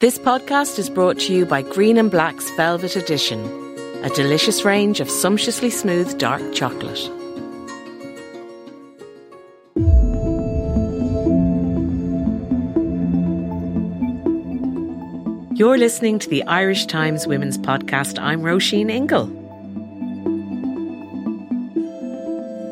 This podcast is brought to you by Green and Black's Velvet Edition, a delicious range of sumptuously smooth dark chocolate. You're listening to the Irish Times Women's Podcast. I'm Roisin Ingle.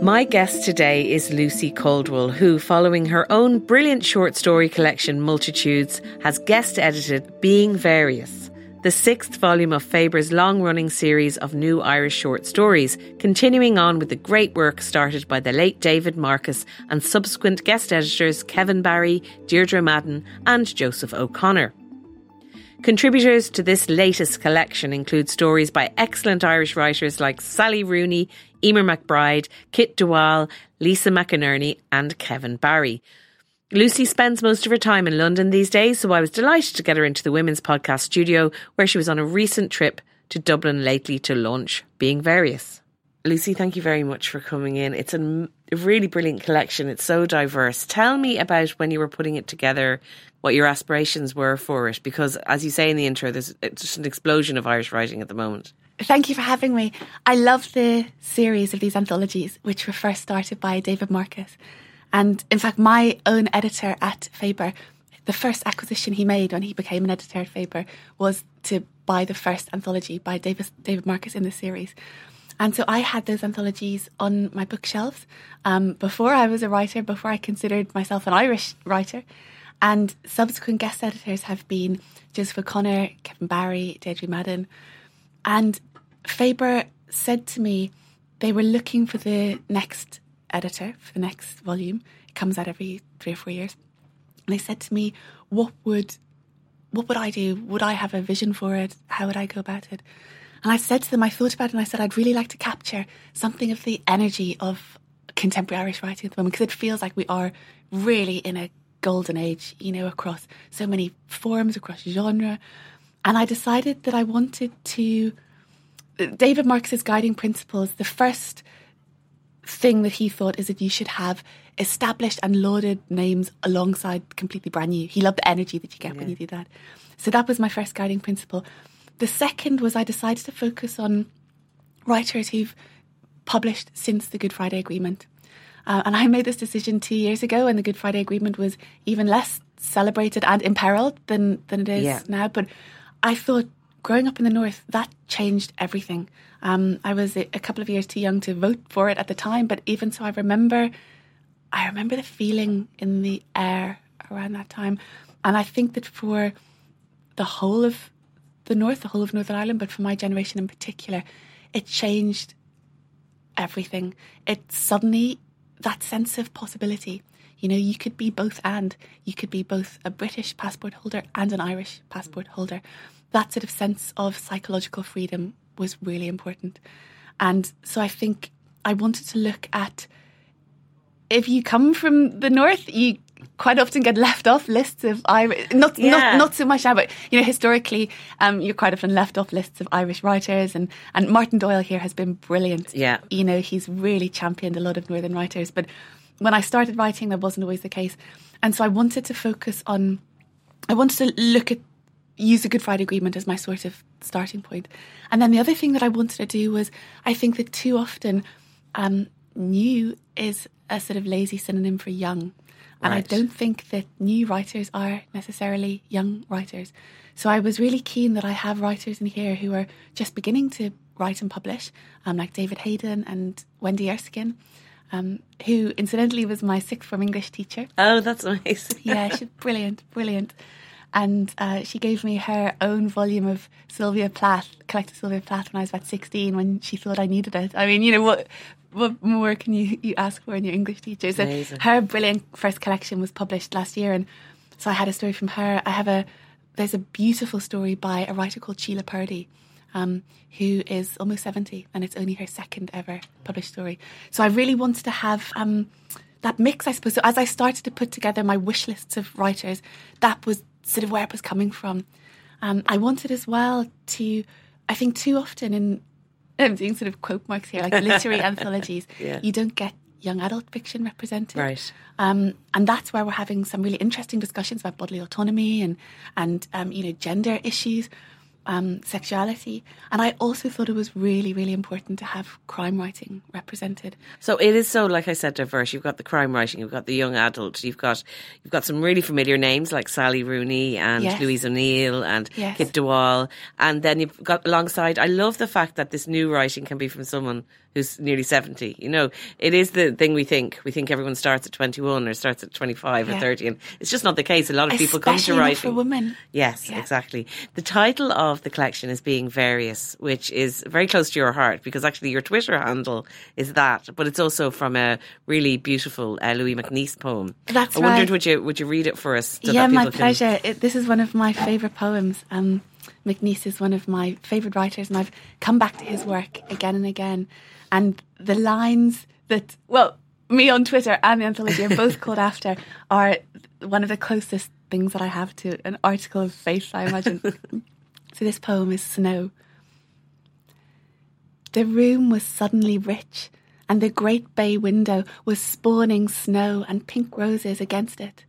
My guest today is Lucy Caldwell, who, following her own brilliant short story collection Multitudes, has guest edited Being Various, the sixth volume of Faber's long running series of new Irish short stories, continuing on with the great work started by the late David Marcus and subsequent guest editors Kevin Barry, Deirdre Madden, and Joseph O'Connor. Contributors to this latest collection include stories by excellent Irish writers like Sally Rooney, Eimear McBride, Kit de Waal, Lisa McInerney, and Kevin Barry. Lucy spends most of her time in London these days, so I was delighted to get her into the Women's Podcast studio, where she was on a recent trip to Dublin lately to launch Being Various. Lucy, thank you very much for coming in. It's a really brilliant collection. It's so diverse. Tell me about when you were putting it together, what your aspirations were for it, because as you say in the intro, there's just an explosion of Irish writing at the moment. Thank you for having me. I love the series of these anthologies, which were first started by David Marcus. And in fact, my own editor at Faber, the first acquisition he made when he became an editor at Faber was to buy the first anthology by David, David Marcus in the series. And so I had those anthologies on my bookshelves um, before I was a writer, before I considered myself an Irish writer. And subsequent guest editors have been Joseph O'Connor, Kevin Barry, Deirdre Madden. And Faber said to me they were looking for the next editor for the next volume. It comes out every three or four years. And they said to me, What would what would I do? Would I have a vision for it? How would I go about it? And I said to them, I thought about it and I said, I'd really like to capture something of the energy of contemporary Irish writing at the moment because it feels like we are really in a golden age, you know, across so many forms, across genre. And I decided that I wanted to. David Marcus's guiding principles, the first thing that he thought is that you should have established and lauded names alongside completely brand new. He loved the energy that you get yeah. when you do that. So that was my first guiding principle. The second was I decided to focus on writers who've published since the Good Friday Agreement. Uh, and I made this decision two years ago, and the Good Friday Agreement was even less celebrated and imperiled than, than it is yeah. now. But I thought growing up in the North, that changed everything. Um, I was a, a couple of years too young to vote for it at the time, but even so, I remember, I remember the feeling in the air around that time. And I think that for the whole of the North, the whole of Northern Ireland, but for my generation in particular, it changed everything. It suddenly, that sense of possibility, you know, you could be both and. You could be both a British passport holder and an Irish passport holder. That sort of sense of psychological freedom was really important. And so I think I wanted to look at if you come from the north, you quite often get left off lists of Irish, not yeah. not not so much now, but you know historically, um, you're quite often left off lists of Irish writers, and and Martin Doyle here has been brilliant. Yeah, you know he's really championed a lot of northern writers, but when I started writing, that wasn't always the case, and so I wanted to focus on, I wanted to look at use the Good Friday Agreement as my sort of starting point. and then the other thing that I wanted to do was I think that too often, um, new is a sort of lazy synonym for young. And right. I don't think that new writers are necessarily young writers. So I was really keen that I have writers in here who are just beginning to write and publish, um, like David Hayden and Wendy Erskine, um, who incidentally was my sixth form English teacher. Oh, that's nice. yeah, she's brilliant, brilliant. And uh, she gave me her own volume of Sylvia Plath, collected Sylvia Plath when I was about 16 when she thought I needed it. I mean, you know, what what more can you, you ask for in your English teacher? So Amazing. her brilliant first collection was published last year, and so I had a story from her. I have a there's a beautiful story by a writer called Sheila Purdy. Um, who is almost 70 and it's only her second ever published story. So I really wanted to have um, that mix, I suppose. So as I started to put together my wish lists of writers, that was sort of where it was coming from. Um, I wanted as well to, I think too often in, I'm doing sort of quote marks here, like literary anthologies, Yeah. you don't get young adult fiction represented. Right. Um, and that's where we're having some really interesting discussions about bodily autonomy and, and um, you know, gender issues, um, sexuality. And I also thought it was really, really important to have crime writing represented. So it is so, like I said, diverse. You've got the crime writing, you've got the young adult, you've got you've got some really familiar names like Sally Rooney and Yes. Louise O'Neill and Yes. Kit de Waal, and then you've got alongside. I love the fact that this new writing can be from someone who's nearly seventy. You know, it is the thing we think. We think everyone starts at twenty one or starts at twenty five or thirty, and it's just not the case. A lot of people come to Especially writing for women. Yes, Yeah. exactly. The title of the collection is Being Various, which is very close to your heart because actually your Twitter handle is that, but it's also from a really beautiful uh, Louis MacNeice poem. That's I wondered right. would you would you read it for us? so yeah, that my pleasure. It, this is one of my favourite poems. Um, MacNeice is one of my favourite writers, and I've come back to his work again and again. And the lines that, well, me on Twitter and the anthology are both called after are one of the closest things that I have to an article of faith, I imagine. so this poem is Snow. The room was suddenly rich, and the great bay window was spawning snow and pink roses against it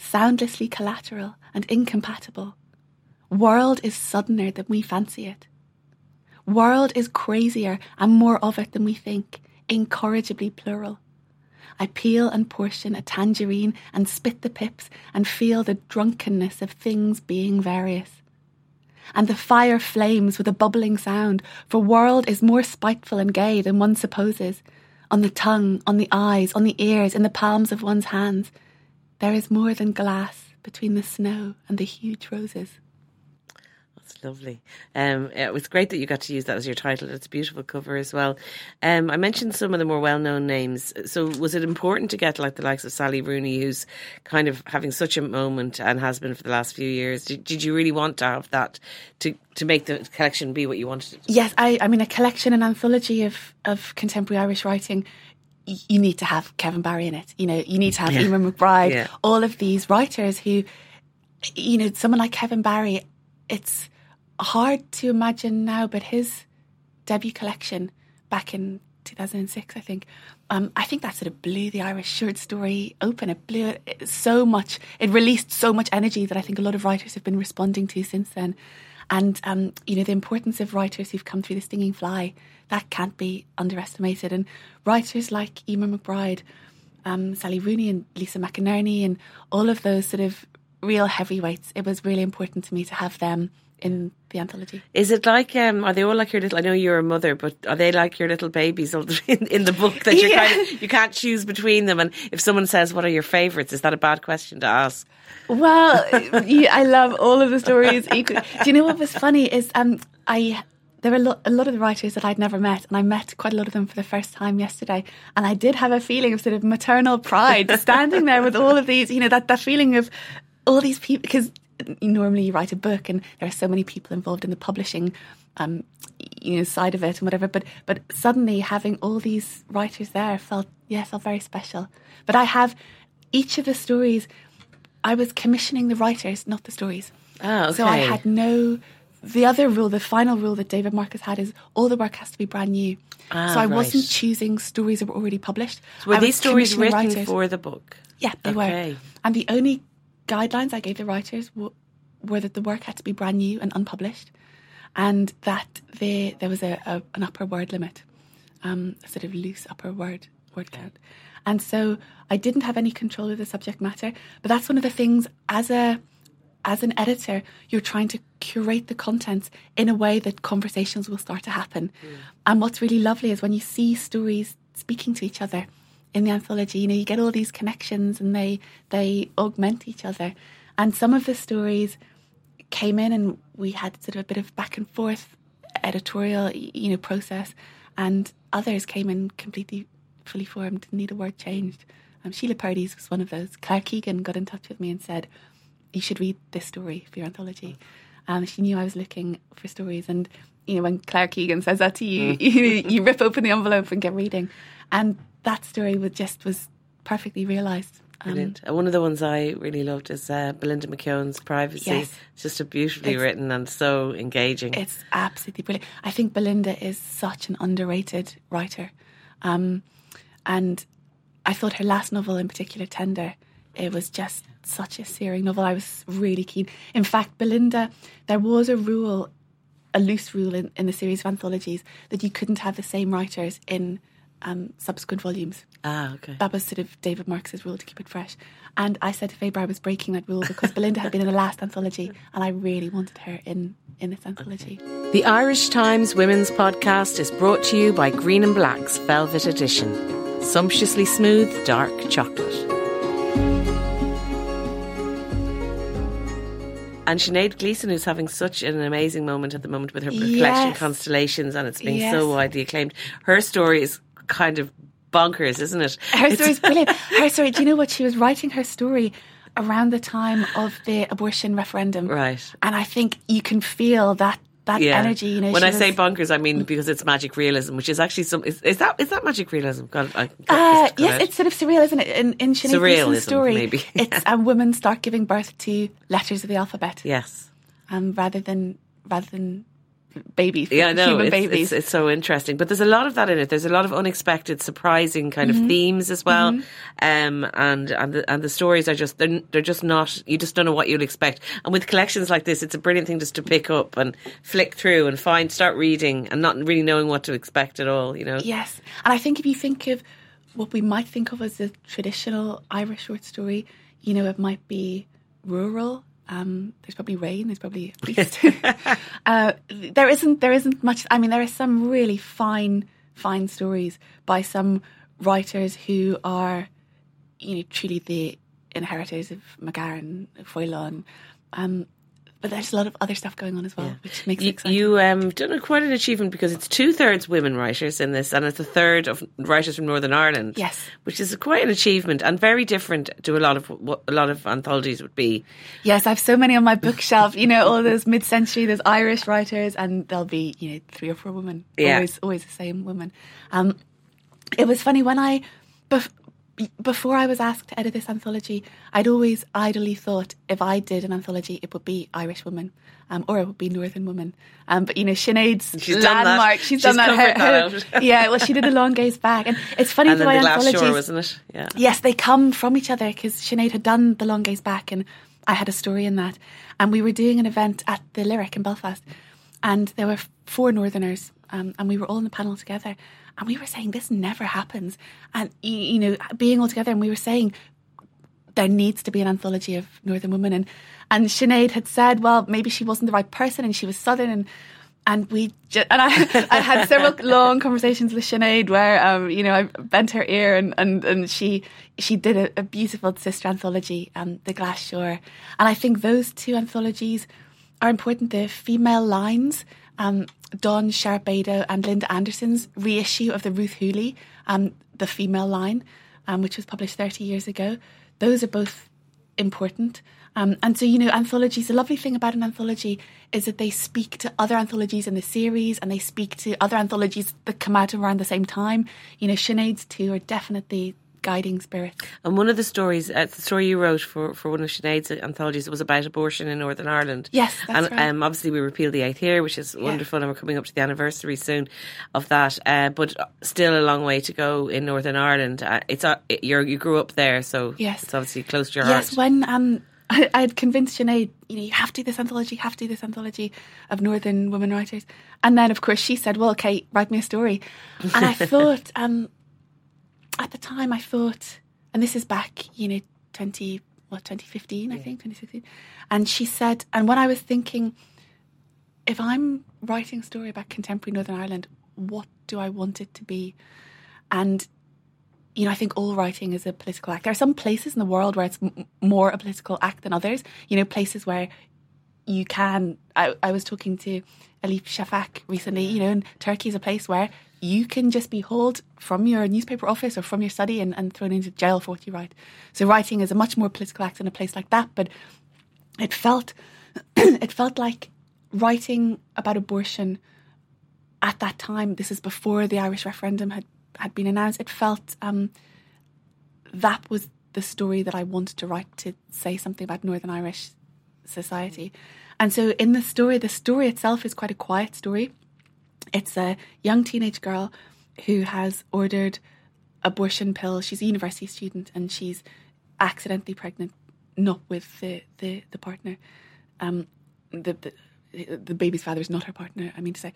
soundlessly collateral and incompatible. World is suddener than we fancy it. World is crazier and more of it than we think, incorrigibly plural. I peel and portion a tangerine and spit the pips and feel the drunkenness of things being various. And the fire flames with a bubbling sound, for world is more spiteful and gay than one supposes. On the tongue, on the eyes, on the ears, in the palms of one's hands, there is more than glass between the snow and the huge roses. Lovely. Um, it was great that you got to use that as your title. It's a beautiful cover as well. Um, I mentioned some of the more well-known names. So, was it important to get like the likes of Sally Rooney, who's kind of having such a moment and has been for the last few years? Did, did you really want to have that to to make the collection be what you wanted it? to Yes, I, I mean, a collection, an anthology of, of contemporary Irish writing, you need to have Kevin Barry in it. You know, you need to have Yeah. Eamon McBride, Yeah. all of these writers who, you know, someone like Kevin Barry, it's hard to imagine now, but his debut collection back in 2006, I think, um, I think that sort of blew the Irish short story open. It blew it so much, it released so much energy that I think a lot of writers have been responding to since then. And, um, you know, the importance of writers who've come through the stinging fly, that can't be underestimated. And writers like Eimear McBride, um, Sally Rooney and Lisa McInerney and all of those sort of real heavyweights, it was really important to me to have them in the anthology. Is it like um, are they all like your little? I know you're a mother, but are they like your little babies in, in the book that you're Yeah. kind of you can't choose between them? And if someone says, "What are your favourites?" Is that a bad question to ask? Well, yeah, I love all of the stories equally. Do you know what was funny is um, I there were a lot, a lot of the writers that I'd never met, and I met quite a lot of them for the first time yesterday. And I did have a feeling of sort of maternal pride standing there with all of these, you know, that, that feeling of all these people, because normally you write a book and there are so many people involved in the publishing um, you know, side of it and whatever. But but suddenly having all these writers there felt yeah, felt very special. But I have each of the stories I was commissioning the writers, not the stories. Ah, So I had no. The other rule, the final rule that David Marcus had is all the work has to be brand new. Ah, so I wasn't choosing stories that were already published. Were I these stories written writers. for the book? Yeah, they Okay. were. And the only guidelines I gave the writers w- were that the work had to be brand new and unpublished, and that they, there was a, a an upper word limit, um, a sort of loose upper word word count. And so I didn't have any control of the subject matter. But that's one of the things as a as an editor, you're trying to curate the contents in a way that conversations will start to happen. And what's really lovely is when you see stories speaking to each other in the anthology, you know, you get all these connections and they they augment each other. And some of the stories came in and we had sort of a bit of back and forth editorial, you know, process. And others came in completely fully formed, didn't need a word changed. Um, Sheila Purdy's was one of those. Claire Keegan got in touch with me and said, you should read this story for your anthology. Um, she knew I was looking for stories, and you know when Claire Keegan says that to you, you, you rip open the envelope and get reading, and that story was just was perfectly realised. Um, And one of the ones I really loved is uh, Belinda McKeon's Privacy. Yes. It's just a beautifully It's- written and so engaging. It's absolutely brilliant. I think Belinda is such an underrated writer. Um, and I thought her last novel in particular, Tender, it was just such a searing novel. I was really keen. In fact, Belinda, there was a rule, a loose rule in, in the series of anthologies that you couldn't have the same writers in um, subsequent volumes. ah, okay. That was sort of David Marcus's rule to keep it fresh. And I said to Faber I was breaking that rule because Belinda had been in the last anthology and I really wanted her in, in this anthology. The Irish Times Women's Podcast is brought to you by Green and Black's Velvet Edition. Sumptuously smooth, dark chocolate. And Sinead Gleeson, who's having such an amazing moment at the moment with her collection Yes. Constellations, and it's being Yes. so widely acclaimed. Her story is kind of bonkers, isn't it? Her It's- story's brilliant. Her story, do you know what? She was writing her story around the time of the abortion referendum. Right. And I think you can feel that that energy. You know, when I say was- bonkers, I mean because it's magic realism, which is actually some. Is, is that is that magic realism? God, I, Uh, yes, out. it's sort of surreal, isn't it? In, in Sinead story, maybe. it's a woman start giving birth to letters of the alphabet, yes. um, rather than rather than babies, Yeah, no, human it's, babies. It's, it's so interesting. But there's a lot of that in it. There's a lot of unexpected, surprising kind Mm-hmm. of themes as well. Um, and and the, and the stories are just they're they're just not. You just don't know what you'll expect. And with collections like this, it's a brilliant thing just to pick up and flick through and find, start reading, and not really knowing what to expect at all. You know. Yes, and I think if you think of what we might think of as a traditional Irish short story, you know, it might be rural. Um, there's probably rain. There's probably a priest. uh, there isn't. There isn't much. I mean, there are some really fine, fine stories by some writers who are, you know, truly the inheritors of McGahern, Foylon. Um, but there's a lot of other stuff going on as well, which makes it You, exciting. you um, done a, quite an achievement because it's two thirds women writers in this, and it's a third of writers from Northern Ireland. Yes. which is quite an achievement and very different to a lot of what a lot of anthologies would be. Yes, I have so many on my bookshelf. You know, all those mid-century, those Irish writers, and there'll be you know three or four women. Yeah. Always, always the same woman. Um, it was funny when I, bef- before I was asked to edit this anthology, I'd always idly thought if I did an anthology, it would be Irish women, um, or it would be Northern women. Um, but you know, Sinead's She's done that. landmark. She's, She's done that. covered that yeah, well, she did the long gaze back, and it's funny And the way the glass anthologies. shore, wasn't it? Yeah. Yes, they come from each other because Sinead had done The Long Gaze Back and I had a story in that. And we were doing an event at the Lyric in Belfast and there were four Northerners um, and we were all in the panel together and we were saying this never happens. And, you, know, being all together and we were saying there needs to be an anthology of Northern women. And, and Sinead had said, well, maybe she wasn't the right person and she was Southern and and we just, and I, I had several long conversations with Sinead where, um, you know, I bent her ear and, and, and she, she did a, a beautiful sister anthology, um, The Glass Shore. And I think those two anthologies are important. The female lines, um, Dawn Sherratt-Bado and Linda Anderson's reissue of the Ruth Hooley, um, The Female Line, um, which was published 30 years ago. Those are both important. Um, and so, you know, anthologies, the lovely thing about an anthology is that they speak to other anthologies in the series and they speak to other anthologies that come out around the same time. You know, Sinead's two are definitely guiding spirit. And one of the stories, uh, the story you wrote for, for one of Sinead's anthologies was about abortion in Northern Ireland. Yes, and right. um, obviously we repealed the eighth year, which is wonderful, and we're coming up to the anniversary soon of that. Uh, but still a long way to go in Northern Ireland. Uh, it's uh, you're, you grew up there, so Yes. it's obviously close to your Yes, heart. Yes, when um, I, I had convinced Sinead, you know, you have to do this anthology, you have to do this anthology of Northern women writers. And then, of course, she said, well, okay, write me a story. And I thought, um, at the time, I thought, and this is back, you know, 20, what, 2015, I think, 2016. And she said, and when I was thinking, if I'm writing a story about contemporary Northern Ireland, what do I want it to be? And you know, I think all writing is a political act. There are some places in the world where it's m- more a political act than others. You know, places where you can. I, I was talking to Elif Shafak recently. You know, and Turkey is a place where you can just be hauled from your newspaper office or from your study and, and thrown into jail for what you write. So writing is a much more political act in a place like that. But it felt it felt like writing about abortion at that time. This is before the Irish referendum had had been announced. It felt um, that was the story that I wanted to write to say something about Northern Irish society. And so in the story, the story itself is quite a quiet story. It's a young teenage girl who has ordered abortion pills. She's a university student and she's accidentally pregnant, not with the, the, the partner. Um, the, the the baby's father is not her partner, I mean to say.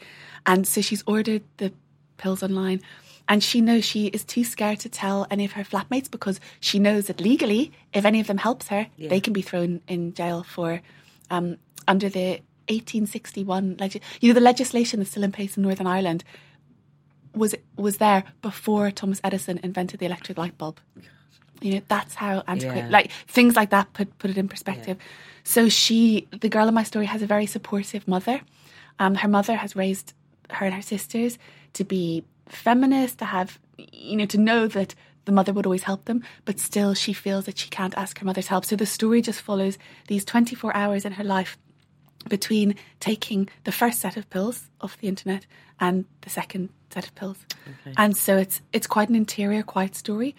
And so she's ordered the pills online and she knows she is too scared to tell any of her flatmates because she knows that legally, if any of them helps her, yeah. they can be thrown in jail for um, under the 1861 leg- you know the legislation that's still in place in Northern Ireland was was there before Thomas Edison invented the electric light bulb. You know that's how antiquated, yeah. like things like that put put it in perspective. Yeah. So she, the girl in my story, has a very supportive mother. Um, her mother has raised her and her sisters to be feminist, to have you know to know that the mother would always help them, but still she feels that she can't ask her mother's help. So the story just follows these 24 hours in her life between taking the first set of pills off the internet and the second set of pills. Okay. And so it's it's quite an interior, quiet story,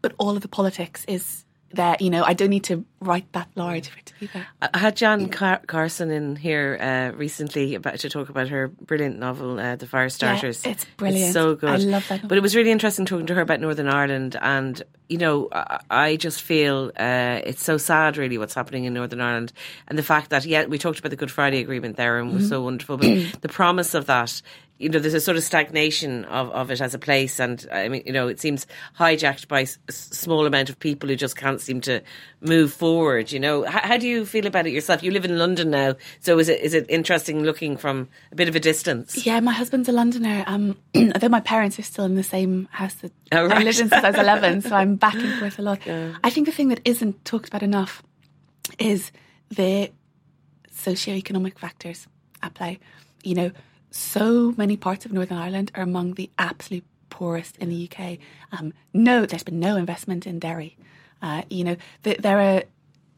but all of the politics is there. You know, I don't need to write that large for it to be there. I had Jan Car- Carson in here uh, recently about to talk about her brilliant novel, uh, The Fire Starters. Yeah, it's brilliant. It's so good. I love that. But it was really interesting talking to her about Northern Ireland, and you know, I, I just feel uh, it's so sad, really, what's happening in Northern Ireland, and the fact that yeah, we talked about the Good Friday Agreement there, and was mm-hmm. so wonderful, but the promise of that you know, there's a sort of stagnation of, of it as a place. And I mean, you know, it seems hijacked by a small amount of people who just can't seem to move forward. You know, how, how, do you feel about it yourself? You live in London now. So is it, is it interesting looking from a bit of a distance? Yeah, my husband's a Londoner. Um, although my parents are still in the same house that oh, right. I lived in since I was 11. so I'm back and forth a lot. Yeah. I think the thing that isn't talked about enough is the socio-economic factors at play. You know, so many parts of Northern Ireland are among the absolute poorest in the UK. Um, no, there's been no investment in Derry. Uh, you know, th- there are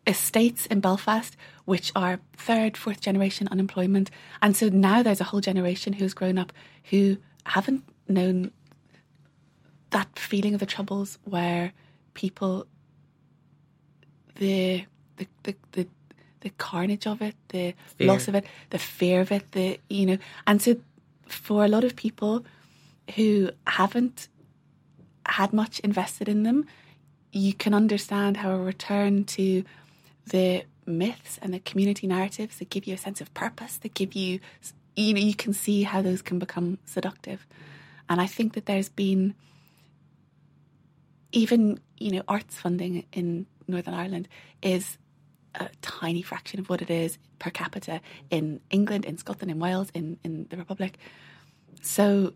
estates in Belfast which are third, fourth generation unemployment. And so now there's a whole generation who's grown up who haven't known that feeling of the troubles where people the the, the, the the carnage of it, the fear. loss of it, the fear of it, the you know, and so for a lot of people who haven't had much invested in them, you can understand how a return to the myths and the community narratives that give you a sense of purpose, that give you, you know, you can see how those can become seductive. And I think that there's been even, you know, arts funding in Northern Ireland is a tiny fraction of what it is per capita in England, in Scotland, in Wales, in, in the Republic. So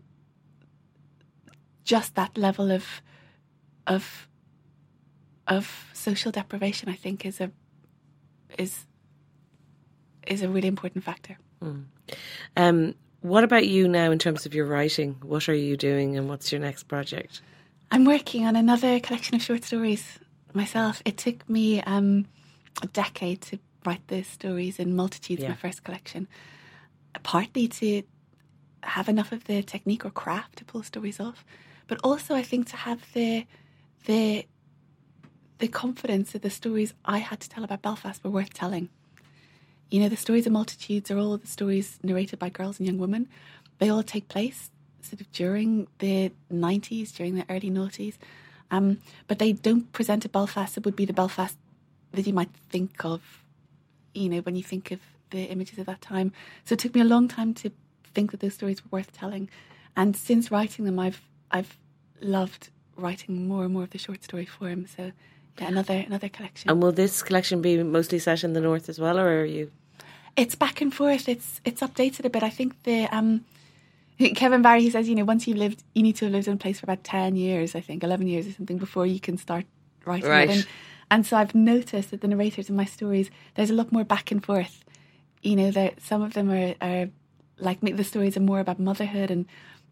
just that level of of of social deprivation, I think, is a is is a really important factor. Mm. Um, what about you now in terms of your writing? What are you doing, and what's your next project? I'm working on another collection of short stories myself. It took me um, a decade to write the stories in Multitudes, yeah. my first collection, partly to have enough of the technique or craft to pull stories off, but also I think to have the the the confidence that the stories I had to tell about Belfast were worth telling. You know, the stories of multitudes are all the stories narrated by girls and young women. They all take place sort of during the 90s, during the early noughties. Um, but they don't present a Belfast that would be the Belfast that you might think of, you know, when you think of the images of that time. So it took me a long time to think that those stories were worth telling. And since writing them, I've I've loved writing more and more of the short story form. So yeah, another another collection. And will this collection be mostly set in the north as well, or are you? It's back and forth. It's it's updated a bit. I think the um, Kevin Barry he says you know once you've lived you need to have lived in a place for about ten years. I think eleven years or something before you can start writing right. it. And, and so I've noticed that the narrators in my stories, there's a lot more back and forth. You know, that some of them are, are like the stories are more about motherhood and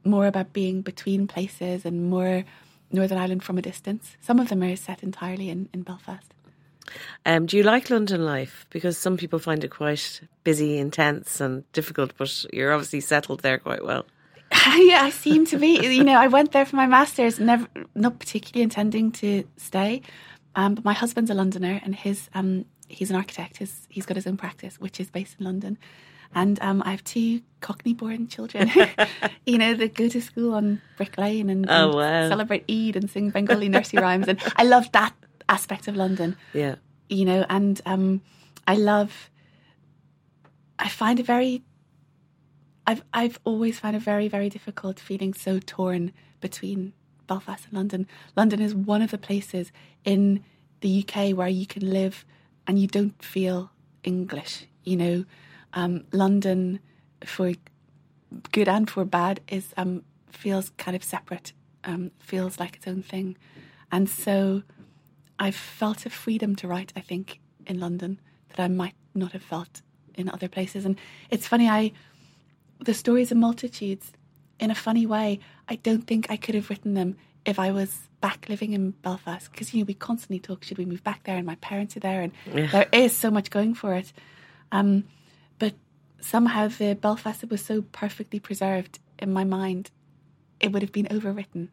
more about being between places and more Northern Ireland from a distance. Some of them are set entirely in, in Belfast. Um, do you like London life? Because some people find it quite busy, intense, and difficult, but you're obviously settled there quite well. yeah, I seem to be. You know, I went there for my masters, never, not particularly intending to stay. Um, but my husband's a Londoner, and his um, he's an architect. His, he's got his own practice, which is based in London. And um, I have two Cockney-born children. you know, that go to school on Brick Lane and, Oh, and wow. celebrate Eid and sing Bengali nursery rhymes. And I love that aspect of London Yeah. you know, and um, I love. I find it very. I've I've always found it very very difficult feeling so torn between Belfast and London. London is one of the places in the UK where you can live and you don't feel English. You know, um, London for good and for bad is um, feels kind of separate. Um, feels like its own thing, and so. I've felt a freedom to write, I think, in London that I might not have felt in other places. And it's funny, I the stories of multitudes, in a funny way, I don't think I could have written them if I was back living in Belfast. Because you know, we constantly talk, should we move back there? And my parents are there, and there is so much going for it. Um, but somehow the Belfast was so perfectly preserved in my mind, it would have been overwritten.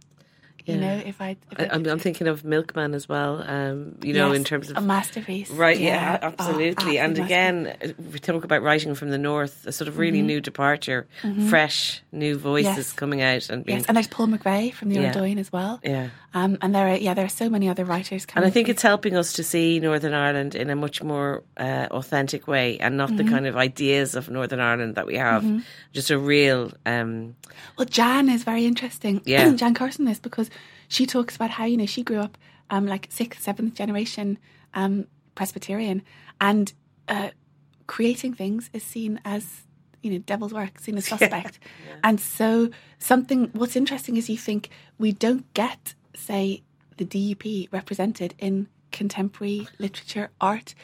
You Yeah. know, if i, if I I'm, I'm thinking of Milkman as well. Um, you know, Yes, in terms of a masterpiece. Right, yeah, Oh, absolutely. and again, we talk about writing from the north, a sort of really new departure, fresh, new voices Mm-hmm. Yes. coming out and being. Yes, and there's Paul McVeigh from the Yeah. Ardoyne as well. Yeah. Um, and there are yeah, there are so many other writers and. I think it's helping us to see Northern Ireland in a much more uh, authentic way and not Mm-hmm. the kind of ideas of Northern Ireland that we have. Just a real. Um, well, Jan is very interesting. Yeah. Jan Carson is because she talks about how you know she grew up um, like sixth, seventh generation um, Presbyterian, and uh, creating things is seen as you know devil's work, seen as suspect, and so something. What's interesting is you think we don't get say the DUP represented in contemporary literature art,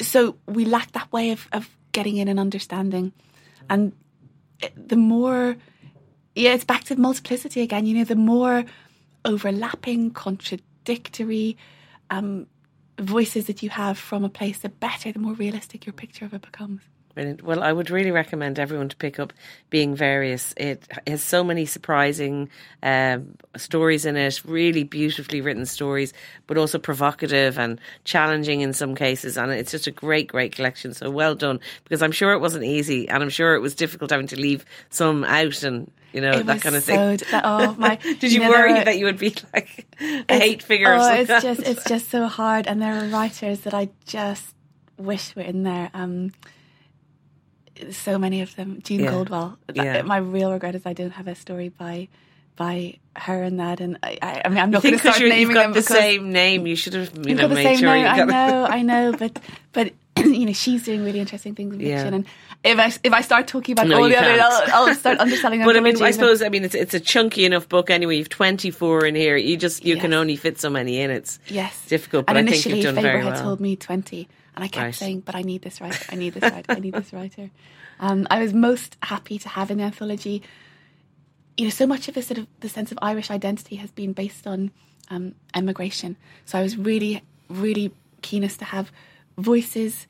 so we lack that way of, of getting in and understanding, and the more yeah, it's back to multiplicity again. You know, the more overlapping, contradictory um, voices that you have from a place, the better, the more realistic your picture of it becomes. Brilliant. Well, I would really recommend everyone to pick up Being Various. It has so many surprising um, stories in it, really beautifully written stories, but also provocative and challenging in some cases. And it's just a great, great collection. So well done, because I'm sure it wasn't easy, and I'm sure it was difficult having to leave some out and you know it that kind of thing. that- oh my! Did you, know, worry that you would be like a hate figure? or Oh, something? it's just it's just so hard, and there are writers that I just wish were in there. Um, so many of them. June Yeah. Caldwell. Yeah. My real regret is I don't have a story by by her and that. And I, I, I mean, I'm not going to start you've naming got them the same name, you should have you know got the made same sure name. I know, I know, but but you know, she's doing really interesting things in Yeah. fiction. And if I if I start talking about No, all the others, can't. I'll, I'll start underselling. But I mean, I suppose I mean it's it's a chunky enough book anyway. You've twenty four in here. You just you can only fit so many in. It's yes, difficult, but and I think initially, you've done Faber very had well. told me twenty, and I kept Right. saying, "But I need this writer. I need this writer. I need this writer." Um, I was most happy to have in the anthology. You know, so much of the sort of the sense of Irish identity has been based on um, emigration. So I was really, really keenest to have voices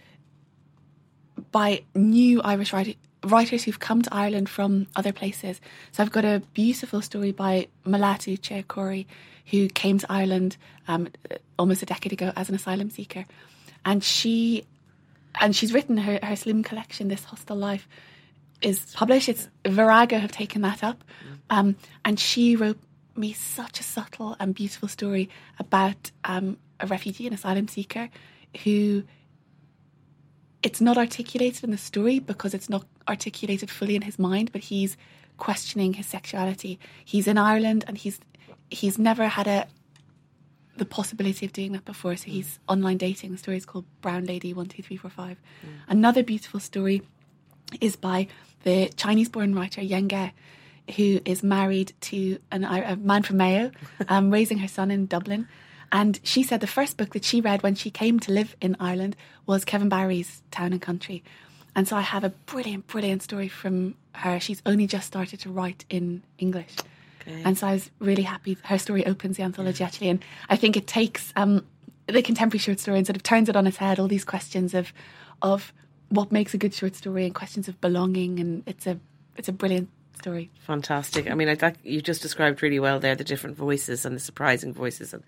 by new Irish writer, writers who've come to Ireland from other places. So I've got a beautiful story by Melatu Uche Okorie, who came to Ireland um, almost a decade ago as an asylum seeker, and she and she's written her, her slim collection, This Hostel Life, is published. It's Virago have taken that up, um, and she wrote me such a subtle and beautiful story about um, a refugee and asylum seeker who it's not articulated in the story because it's not articulated fully in his mind, but he's questioning his sexuality. He's in Ireland and he's he's never had a the possibility of doing that before. So he's online dating. The story is called Brown Lady One Two Three Four Five. Another beautiful story is by the Chinese-born writer Yan Ge, who is married to an, a man from Mayo, um, raising her son in Dublin. And she said the first book that she read when she came to live in Ireland was Kevin Barry's Town and Country. And so I have a brilliant, brilliant story from her. She's only just started to write in English. And so I was really happy. Her story opens the anthology actually, and I think it takes um, the contemporary short story and sort of turns it on its head. All these questions of of what makes a good short story and questions of belonging, and it's a it's a brilliant story. Fantastic. I mean, I think you just described really well there the different voices and the surprising voices, and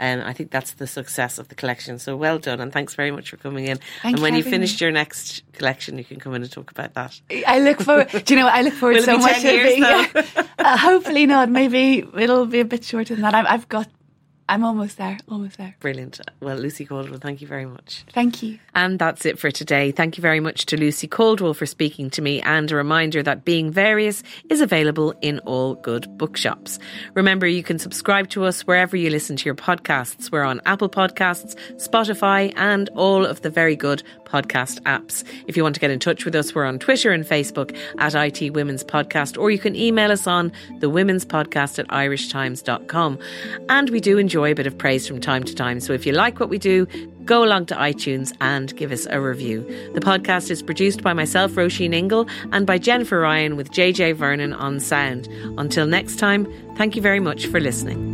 um, I think that's the success of the collection. So well done, and thanks very much for coming in. Thank and when you you for finished having your next collection, you can come in and talk about that. I look forward. do you know? what? I look forward so much 10 to being. uh, hopefully not. Maybe it'll be a bit shorter than that. I've, I've got. I'm almost there. Almost there. Brilliant. Well, Lucy Caldwell, thank you very much. Thank you. And that's it for today. Thank you very much to Lucy Caldwell for speaking to me, and a reminder that Being Various is available in all good bookshops. Remember, you can subscribe to us wherever you listen to your podcasts. We're on Apple Podcasts, Spotify, and all of the very good podcast apps. If you want to get in touch with us, we're on Twitter and Facebook at IT Women's Podcast, or you can email us on the Women's Podcast at irishtimes.com. And we do enjoy a bit of praise from time to time. So if you like what we do, go along to iTunes and give us a review. The podcast is produced by myself, Roisin Ingle, and by Jennifer Ryan with JJ Vernon on sound. Until next time, thank you very much for listening.